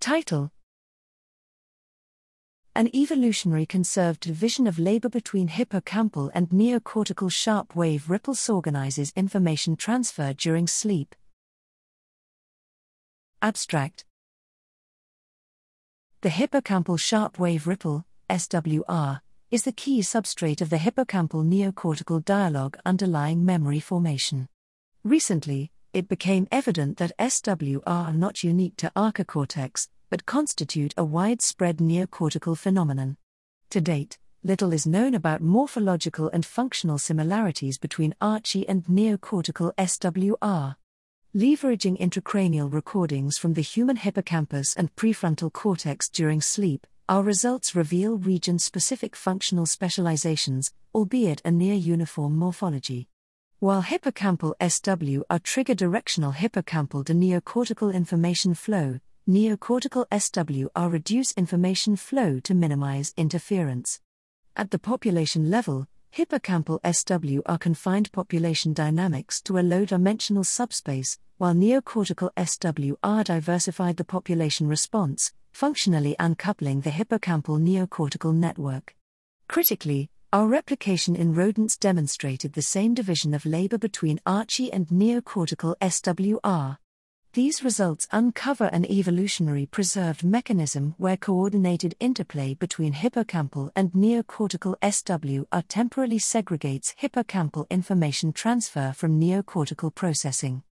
Title An evolutionary conserved division of labor between hippocampal and neocortical sharp wave ripples organizes information transfer during sleep. Abstract The hippocampal sharp wave ripple, SWR, is the key substrate of the hippocampal neocortical dialogue underlying memory formation. Recently, it became evident that SWR are not unique to archicortex, but constitute a widespread neocortical phenomenon. To date, little is known about morphological and functional similarities between archi and neocortical SWR. Leveraging intracranial recordings from the human hippocampus and prefrontal cortex during sleep, our results reveal region specific functional specializations, albeit a near uniform morphology. While hippocampal SWR trigger directional hippocampal to neocortical information flow, neocortical SWR reduce information flow to minimize interference. At the population level, hippocampal SWR confined population dynamics to a low dimensional subspace, while neocortical SWR diversified the population response, functionally uncoupling the hippocampal neocortical network. Critically, our replication in rodents demonstrated the same division of labor between archi and neocortical SWR. These results uncover an evolutionary preserved mechanism where coordinated interplay between hippocampal and neocortical SWR temporally segregates hippocampal information transfer from neocortical processing.